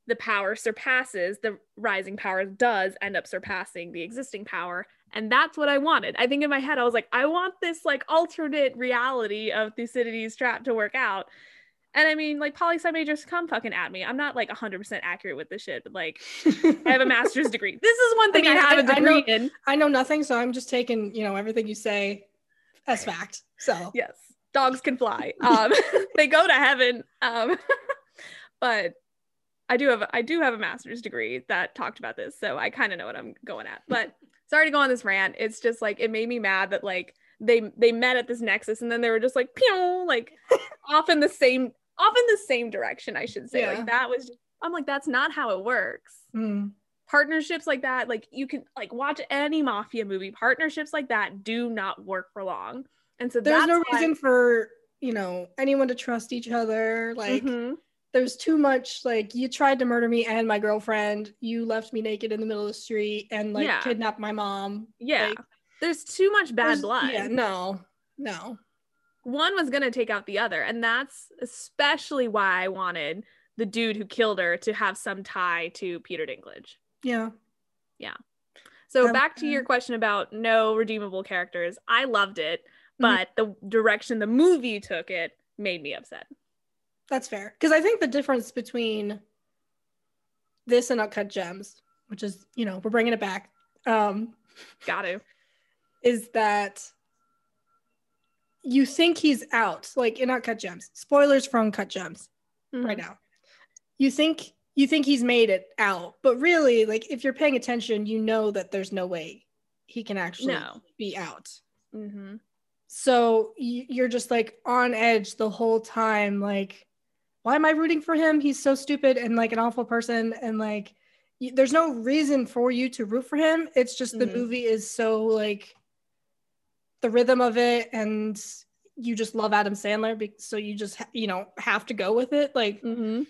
the power surpasses the rising power does end up surpassing the existing power and that's what i wanted. I think in my head i was like i want this like alternate reality of thucydides trap to work out. And i mean like poli sci majors come fucking at me. I'm not like 100% accurate with this shit but like i have a master's [laughs] degree. This is one thing i, mean, have a I- I degree know- in. I know nothing, so I'm just taking, you know, everything you say as fact. So. Yes dogs can fly. Um [laughs] they go to heaven um [laughs] but i do have i do have a master's degree that talked about this so i kind of know what i'm going at but sorry to go on this rant it's just like it made me mad that like they they met at this nexus and then they were just like pew like [laughs] off in the same off in the same direction i should say Yeah. like that was just, i'm like that's not how it works mm, partnerships like that like you can like watch any mafia movie partnerships like that do not work for long and so there's no why- reason for, you know, anyone to trust each other. Like Mhm. There's too much like you tried to murder me and my girlfriend. You left me naked in the middle of the street and like Yeah. kidnapped my mom. Yeah. Like, There's too much bad blood. Yeah, no. No. One was going to take out the other. And that's especially why I wanted the dude who killed her to have some tie to Peter Dinklage. Yeah. Yeah. So Um, back to your question about no redeemable characters. I loved it, Mhm. but the direction the movie took it made me upset. That's fair. Because I think the difference between this and Uncut Gems, which is, you know, we're bringing it back, um, Got to. is that you think he's out, like in Uncut Gems. Spoilers from Cut Gems Mm-hmm. right now. You think you think he's made it out, but really, like if you're paying attention, you know that there's no way he can actually No. be out. Mm-hmm. So you're just like on edge the whole time. Like, why am I rooting for him? He's so stupid and like an awful person. And like, y- there's no reason for you to root for him. It's just the Mhm. movie is so like the rhythm of it, and you just love Adam Sandler. Be- so you just ha- you know have to go with it. Like, Mm-hmm.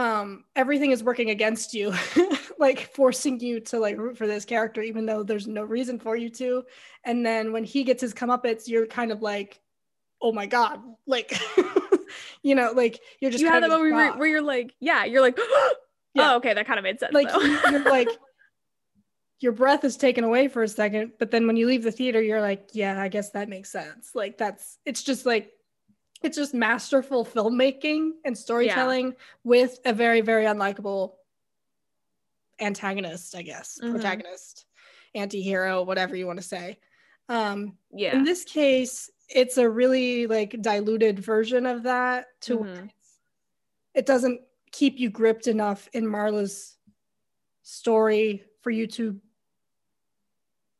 um, everything is working against you, [laughs] like forcing you to like root for this character, even though there's no reason for you to. And then when he gets his comeuppance, you're kind of like, oh my god, like, [laughs] you know, like you're just You had that of in moment where, where, you're like, yeah, you're like, [gasps] Yeah. oh, okay, that kind of made sense. like you're [laughs] like your breath is taken away for a second, but then when you leave the theater, you're like, yeah, I guess that makes sense. Like that's it's just like it's just masterful filmmaking and storytelling with a very, very unlikable antagonist, I guess, Mhm. protagonist, anti-hero, whatever you want to say. Um, yeah. in this case, it's a really like diluted version of that to Mhm. it's- it doesn't keep you gripped enough in Marla's story for you to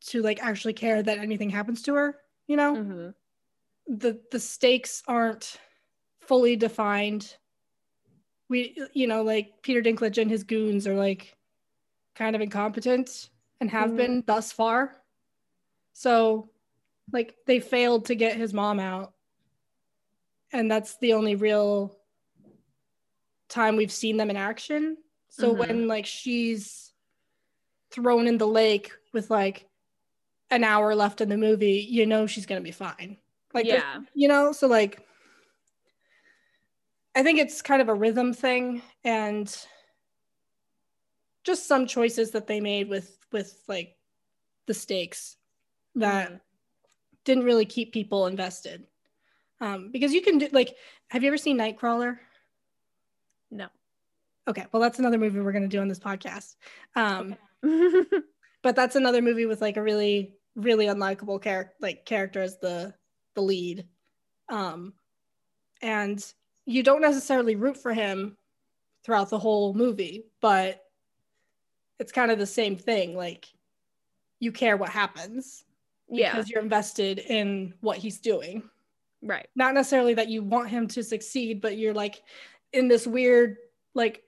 to like actually care that anything happens to her, you know? Mhm. the the stakes aren't fully defined. We you know like Peter Dinklage and his goons are like kind of incompetent and have Mhm. been thus far. So like they failed to get his mom out. And that's the only real time we've seen them in action. So Mhm. when like she's thrown in the lake with like an hour left in the movie, you know she's gonna be fine. Like yeah. you know, so like I think it's kind of a rhythm thing and just some choices that they made with with like the stakes that Mhm. Didn't really keep people invested. Um, because you can do like have you ever seen Nightcrawler? No. Okay, well that's another movie we're gonna do on this podcast. Um, Okay. [laughs] but that's another movie with like a really really unlikable character like character as the the lead um and you don't necessarily root for him throughout the whole movie but it's kind of the same thing like you care what happens yeah. because you're invested in what he's doing Right. not necessarily that you want him to succeed but you're like in this weird like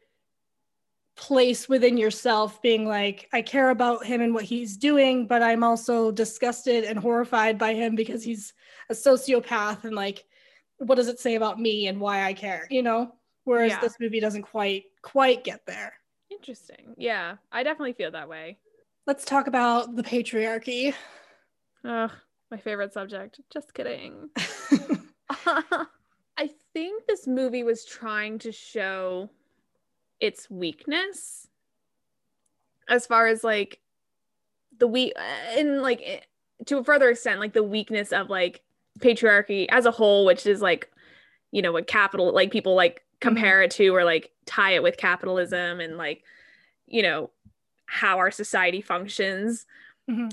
place within yourself being like i care about him and what he's doing but i'm also disgusted and horrified by him because he's a sociopath and like what does it say about me and why i care you know whereas Yeah. this movie doesn't quite quite get there Interesting. Yeah. I definitely feel that way. let's talk about the patriarchy Ugh, my favorite subject. Just kidding. [laughs] I think this movie was trying to show its weakness as far as like the we and like eh, to a further extent like the weakness of like patriarchy as a whole which is like you know what capital like people like compare it to or like tie it with capitalism and like you know how our society functions Mhm.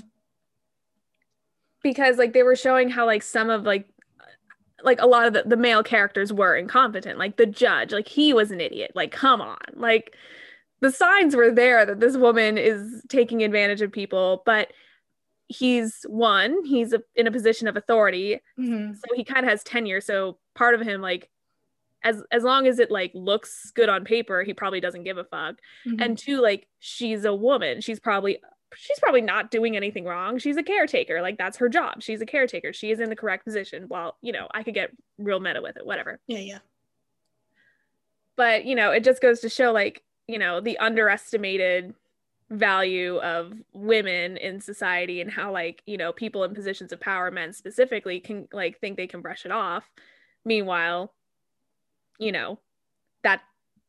Because like they were showing how like some of like like a lot of the, the male characters were incompetent like the judge like he was an idiot like come on like the signs were there that this woman is taking advantage of people but he's one he's a, in a position of authority Mhm. so he kind of has tenure so part of him like as as long as it like looks good on paper he probably doesn't give a fuck Mhm. and two like she's a woman she's probably she's probably not doing anything wrong. She's a caretaker like that's her job. She's a caretaker. She is in the correct position. Well you know i could get real meta with it whatever. Yeah yeah. But you know it just goes to show like you know the underestimated value of women in society and how like you know people in positions of power men specifically can like think they can brush it off. Meanwhile you know that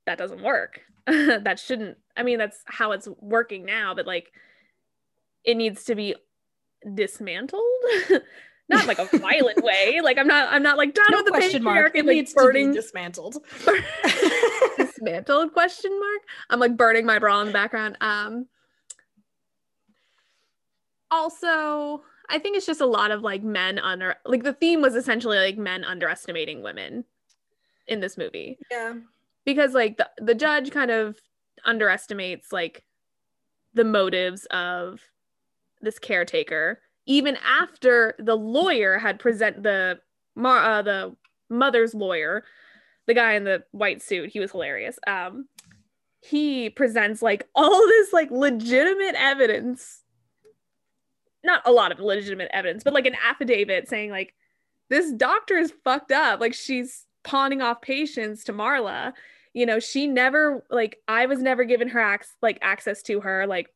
that doesn't work. [laughs] That shouldn't i mean that's how it's working now but like it needs to be dismantled? [laughs] Not like a violent [laughs] way. Like i'm not i'm not like done no with the question mark. Patriarchy it like needs burning to be dismantled. [laughs] Dismantled question mark? I'm like burning my bra in the background. Um also I think it's just a lot of like men under like the theme was essentially like men underestimating women in this movie. Yeah. Because like the, the judge kind of underestimates like the motives of this caretaker even after the lawyer had present the uh, the mother's lawyer the guy in the white suit he was hilarious. Um he presents like all this like legitimate evidence. Not a lot of legitimate evidence but like an affidavit saying like this doctor is fucked up. Like she's pawning off patients to marla. You know she never like i was never given her ac- like access to her. Like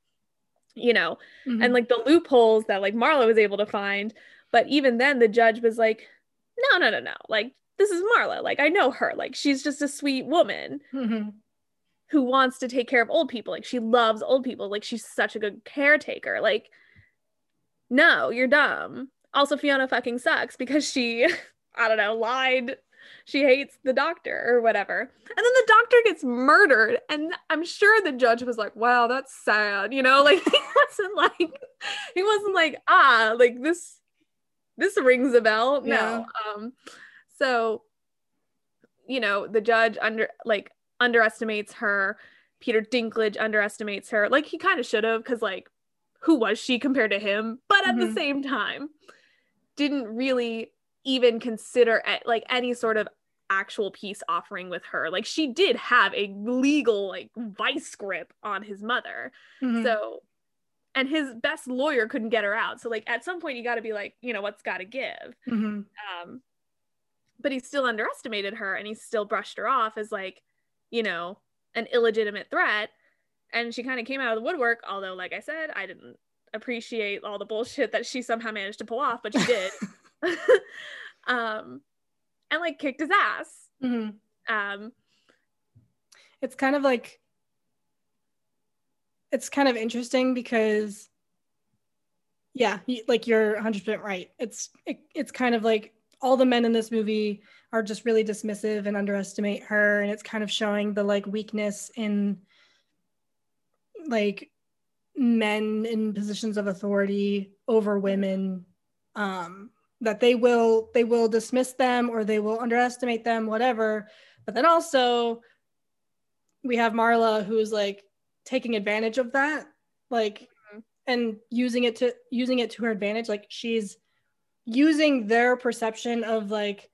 you know mm-hmm. and like the loopholes that like marla was able to find. But even then the judge was like no no no no. Like this is marla like i know her. Like she's just a sweet woman mm-hmm. who wants to take care of old people. Like she loves old people. Like she's such a good caretaker. Like no you're dumb. Also fiona fucking sucks because she [laughs] i don't know lied she hates the doctor or whatever. And then the doctor gets murdered. And I'm sure the judge was like, wow, that's sad. You know, [laughs] like he wasn't like, he wasn't like, ah, like this, this rings a bell. Yeah. No. Um, so, you know, the judge under like underestimates her. Peter Dinklage underestimates her. Like he kind of should have, because like, who was she compared to him? But at mm-hmm. the same time, didn't really even consider like any sort of actual peace offering with her. Like she did have a legal like vice grip on his mother. Mm-hmm. So and his best lawyer couldn't get her out. So like at some point you got to be like, you know, what's got to give. Mm-hmm. Um but he still underestimated her and he still brushed her off as like, you know, an illegitimate threat. And she kind of came out of the woodwork, although like I said, I didn't appreciate all the bullshit that she somehow managed to pull off, but she did. [laughs] [laughs] um, and like kicked his ass. Mm-hmm. Um, it's kind of like it's kind of interesting because yeah like you're 100% right it's it, it's kind of like all the men in this movie are just really dismissive and underestimate her and it's kind of showing the like weakness in like men in positions of authority over women um that they will they will dismiss them or they will underestimate them whatever but then also we have marla who's like taking advantage of that like mm-hmm. and using it to using it to her advantage like she's using their perception of like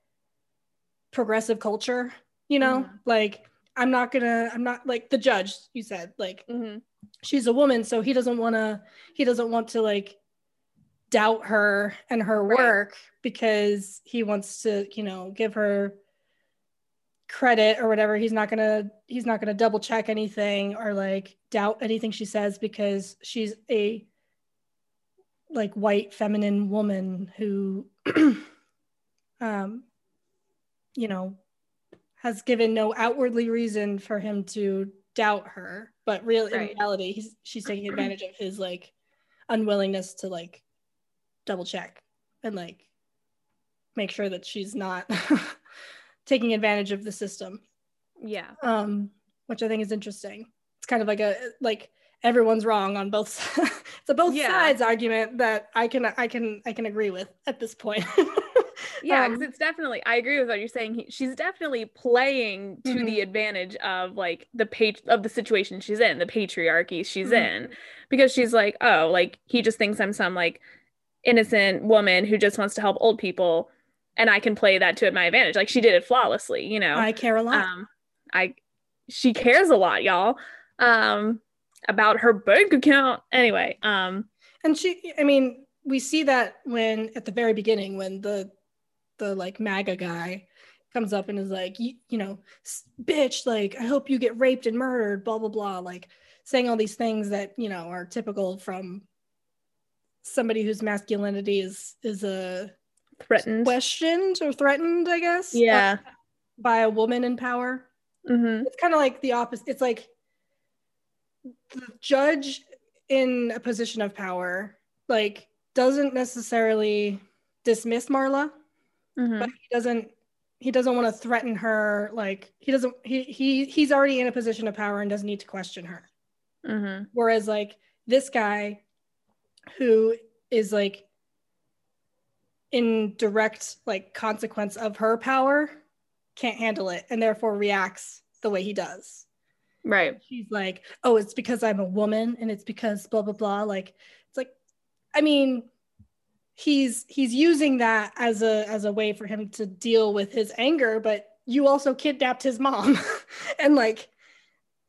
progressive culture you know mm-hmm. like i'm not gonna i'm not like the judge you said like mm-hmm. she's a woman so he doesn't want to he doesn't want to like doubt her and her right. work because he wants to, you know, give her credit or whatever. He's not gonna he's not gonna double check anything or like doubt anything she says because she's a like white feminine woman who [clears throat] um you know has given no outwardly reason for him to doubt her but real right. in reality he's she's taking advantage of his like unwillingness to like double check and like make sure that she's not [laughs] taking advantage of the system. Yeah. Um, which I think is interesting. It's kind of like a like everyone's wrong on both [laughs] it's a both yeah. sides argument that I can I can I can agree with at this point. [laughs] yeah, because um, it's definitely I agree with what you're saying. He, she's definitely playing to mm-hmm. the advantage of like the page of the situation she's in, the patriarchy she's mm-hmm. in, because she's like, oh, like he just thinks I'm some like innocent woman who just wants to help old people and I can play that to my advantage. Like she did it flawlessly, you know. I care a lot. Um, I she cares a lot, y'all. Um, about her bank account. Anyway, um, and she, I mean, we see that when at the very beginning when the the like MAGA guy comes up and is like, you, you know, bitch, like I hope you get raped and murdered, blah blah blah, like saying all these things that you know are typical from somebody whose masculinity is is a threatened questioned or threatened i guess yeah by a woman in power mm-hmm. it's kind of like the opposite it's like the judge in a position of power like doesn't necessarily dismiss marla mm-hmm. but he doesn't he doesn't want to threaten her like he doesn't he, he he's already in a position of power and doesn't need to question her mm-hmm. whereas like this guy who is like in direct like consequence of her power can't handle it and therefore reacts the way he does. Right. She's like oh it's because i'm a woman and it's because blah blah blah. Like it's like i mean he's he's using that as a as a way for him to deal with his anger but you also kidnapped his mom [laughs] and like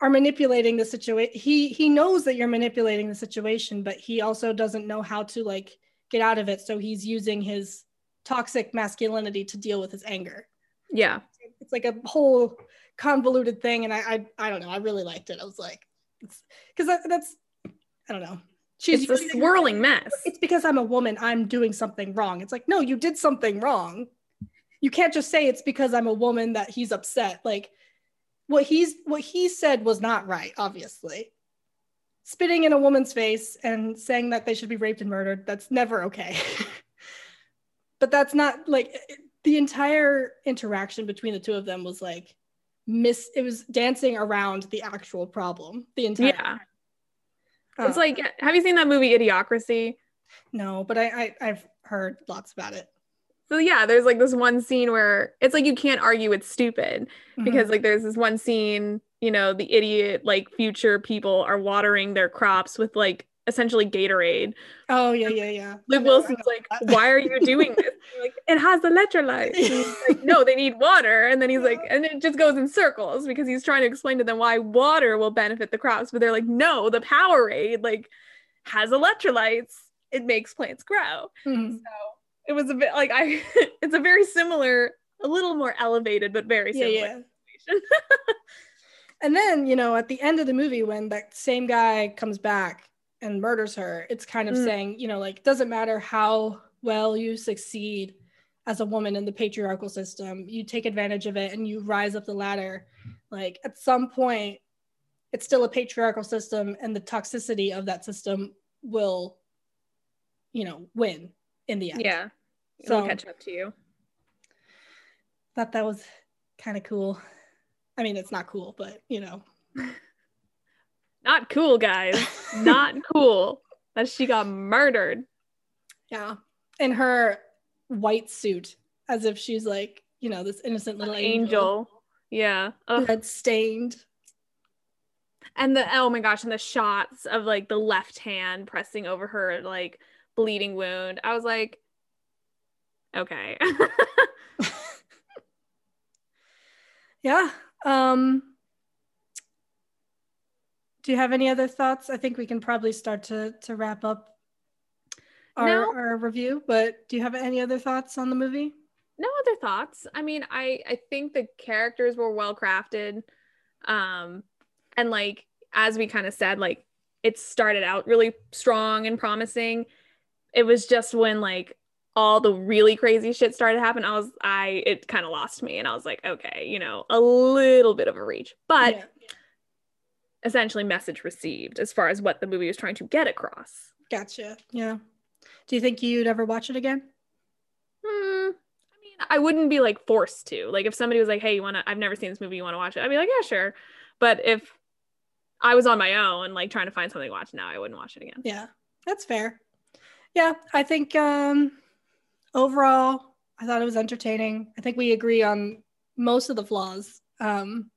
are manipulating the situation he he knows that you're manipulating the situation but he also doesn't know how to like get out of it. So he's using his toxic masculinity to deal with his anger. Yeah. It's like a whole convoluted thing and i i, I don't know. I really liked it. I was like because that, that's i don't know. She's it's a swirling mess. it's because i'm a woman. I'm doing something wrong. It's like no you did something wrong. You can't just say it's because i'm a woman that he's upset. Like what he's what he said was not right obviously. Spitting in a woman's face and saying that they should be raped and murdered that's never okay. [laughs] But that's not like the entire interaction between the two of them was like miss it was dancing around the actual problem the entire yeah. it's uh, like have you seen that movie idiocracy? No but I, I i've heard lots about it so yeah there's like this one scene where it's like you can't argue it's stupid mm-hmm. because like there's this one scene you know the idiot like future people are watering their crops with like essentially Gatorade. Oh yeah, yeah, yeah. Luke Wilson's like, "Why are you doing this?" like, "It has electrolytes." like, [laughs] "No, they need water." And then he's like, and it just goes in circles because he's trying to explain to them why water will benefit the crops, but they're like, "No, the Powerade like has electrolytes. It makes plants grow." Mm-hmm. So it was a bit like I [laughs] it's a very similar, a little more elevated, but very similar. Yeah, yeah. [laughs] and then, you know, at the end of the movie, when that same guy comes back and murders her, it's kind of mm. saying, you know, like, doesn't matter how well you succeed as a woman in the patriarchal system, you take advantage of it and you rise up the ladder. Like, at some point, it's still a patriarchal system, and the toxicity of that system will, you know, win in the end. Yeah. It'll catch up to you. Thought that was kind of cool. I mean, it's not cool, but you know. [laughs] not cool, guys. not [laughs] cool that she got murdered. Yeah. In her white suit, as if she's like, you know, this innocent little angel. angel. Yeah. Red stained. And the oh my gosh, and the shots of like the left hand pressing over her like bleeding wound. I was like, okay. [laughs] yeah. Um do you have any other thoughts? I think we can probably start to to wrap up our, no. our review, but do you have any other thoughts on the movie? No other thoughts. I mean, I I think the characters were well crafted. Um and like as we kind of said, like it started out really strong and promising. It was just when like all the really crazy shit started happening, I was I it kind of lost me and I was like, okay, you know, a little bit of a reach. But yeah. essentially message received as far as what the movie was trying to get across. Gotcha. Yeah. Do you think you'd ever watch it again? Hmm. I mean, I wouldn't be like forced to. Like if somebody was like, "Hey, you want to I've never seen this movie, you want to watch it?" I'd be like, "Yeah, sure." But if I was on my own like trying to find something to watch now, I wouldn't watch it again. Yeah. That's fair. Yeah, I think um overall, I thought it was entertaining. I think we agree on most of the flaws. Um,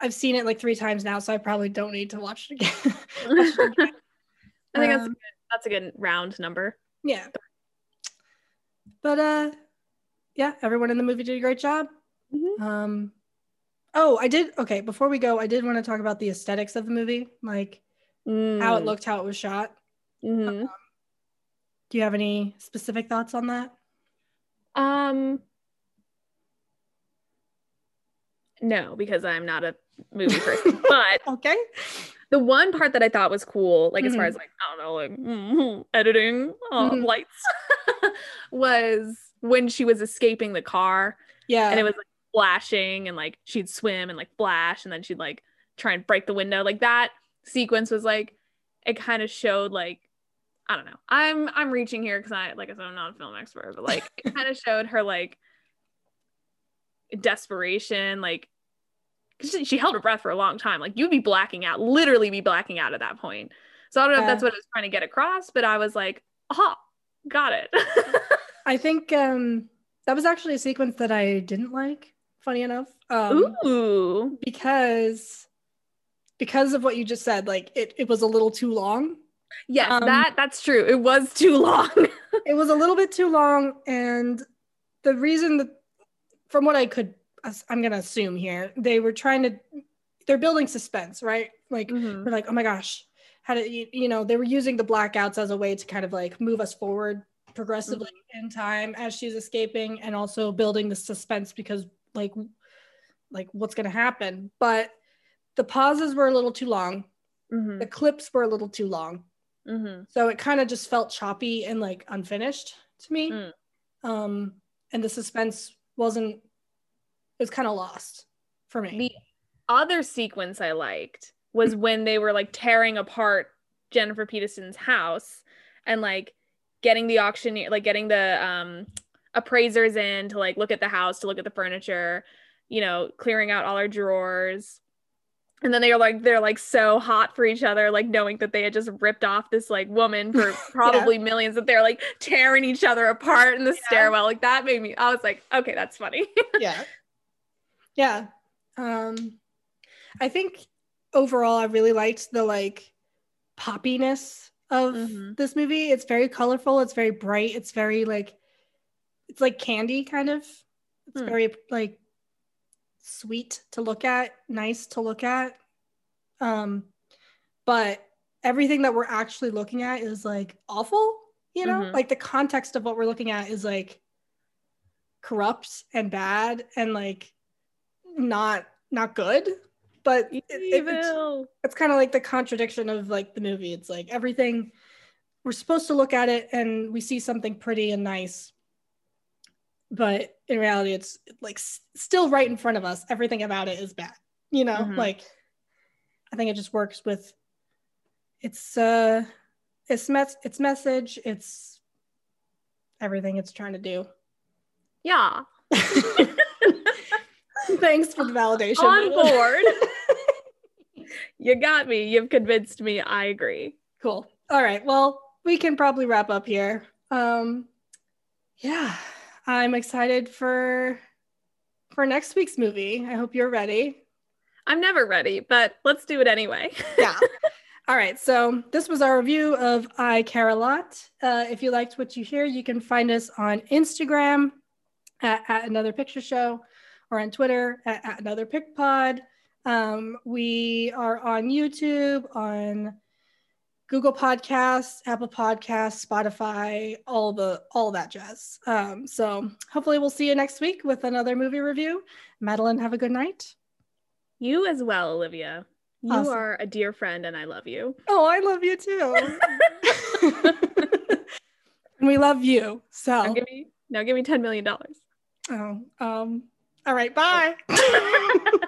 I've seen it like three times now, so I probably don't need to watch it again. [laughs] watch it again. I think um, that's a good, that's a good round number. Yeah. But uh, yeah, everyone in the movie did a great job. Mm-hmm. Um, oh, I did. Okay, before we go, I did want to talk about the aesthetics of the movie, like mm. how it mm. looked, how it was shot. Mm-hmm. Um, do you have any specific thoughts on that? Um no, because I'm not a movie person. [laughs] but okay. The one part that I thought was cool, like mm-hmm. as far mm-hmm. as like I don't know, like mm-hmm, editing uh, mm-hmm. lights, [laughs] was when she was escaping the car. Yeah, and it was like flashing, and like she'd swim and like flash, and then she'd like try and break the window. Like that sequence was like it kind of showed like I don't know. I'm I'm reaching here because I like I said I'm not a film expert, but like it kind of [laughs] showed her like desperation, like she, she, held her breath for a long time. Like you'd be blacking out, literally be blacking out at that point. So I don't know if that's what I was trying to get across, but I was like, aha, got it. [laughs] I think um, that was actually a sequence that I didn't like. Funny enough, um, Ooh. because because of what you just said, like it, it was a little too long. Yes, Um, that that's true. It was too [laughs] long. It was a little bit too long, and the reason that, from what I could, I'm gonna assume here, they were trying to, they're building suspense, right? Like Mhm. we're like, oh my gosh, how did you, you know, they were using the blackouts as a way to kind of like move us forward progressively in time as she's escaping, and also building the suspense because like, like what's gonna happen, but the pauses were a little too long. Mhm. The clips were a little too long. Mhm. So it kind of just felt choppy and like unfinished to me. Mm. Um, and the suspense wasn't, it was kind of lost for me. The other sequence I liked was when they were like tearing apart Jennifer Peterson's house and like getting the auctioneer, like getting the um appraisers in to like look at the house, to look at the furniture, you know, clearing out all our drawers. And then they're like they're like so hot for each other, like knowing that they had just ripped off this like woman for [laughs] probably millions, that they're like tearing each other apart in the stairwell. Like that made me I was like, okay, that's funny. [laughs] yeah. Yeah. Um, I think overall, I really liked the like poppiness of Mhm. this movie. It's very colorful. It's very bright. It's very like, it's like candy kind of. It's Hmm. very like sweet to look at, nice to look at. Um, but everything that we're actually looking at is like awful, you know? Mhm. Like the context of what we're looking at is like corrupt and bad and like not not good. But it, it- it's, it's kind of like the contradiction of like the movie. It's like everything we're supposed to look at it and we see something pretty and nice. But in reality, it's like s- still right in front of us. Everything about it is bad. You know, Mhm. like I think it just works with its uh its mes- its message, its everything it's trying to do. Yeah. [laughs] Thanks for the validation. On board. [laughs] you got me. You've convinced me. I agree. Cool. All right. Well, we can probably wrap up here. Um, yeah, I'm excited for for next week's movie. I hope you're ready. I'm never ready, but let's do it anyway. [laughs] Yeah. All right. So this was our review of I Care a Lot. Uh, if you liked what you hear, you can find us on Instagram at, at Another Picture Show or on Twitter at, at Another Pick Pod. Um, we are on YouTube, on Google Podcasts, Apple Podcasts, Spotify, all the all that jazz. Um, so hopefully we'll see you next week with another movie review. Madeline, have a good night. You as well, Olivia. You Awesome. are a dear friend and I love you. Oh, I love you too. [laughs] [laughs] and we love you. Now So, give me now give me $10 million. oh, um, all right, bye. [laughs]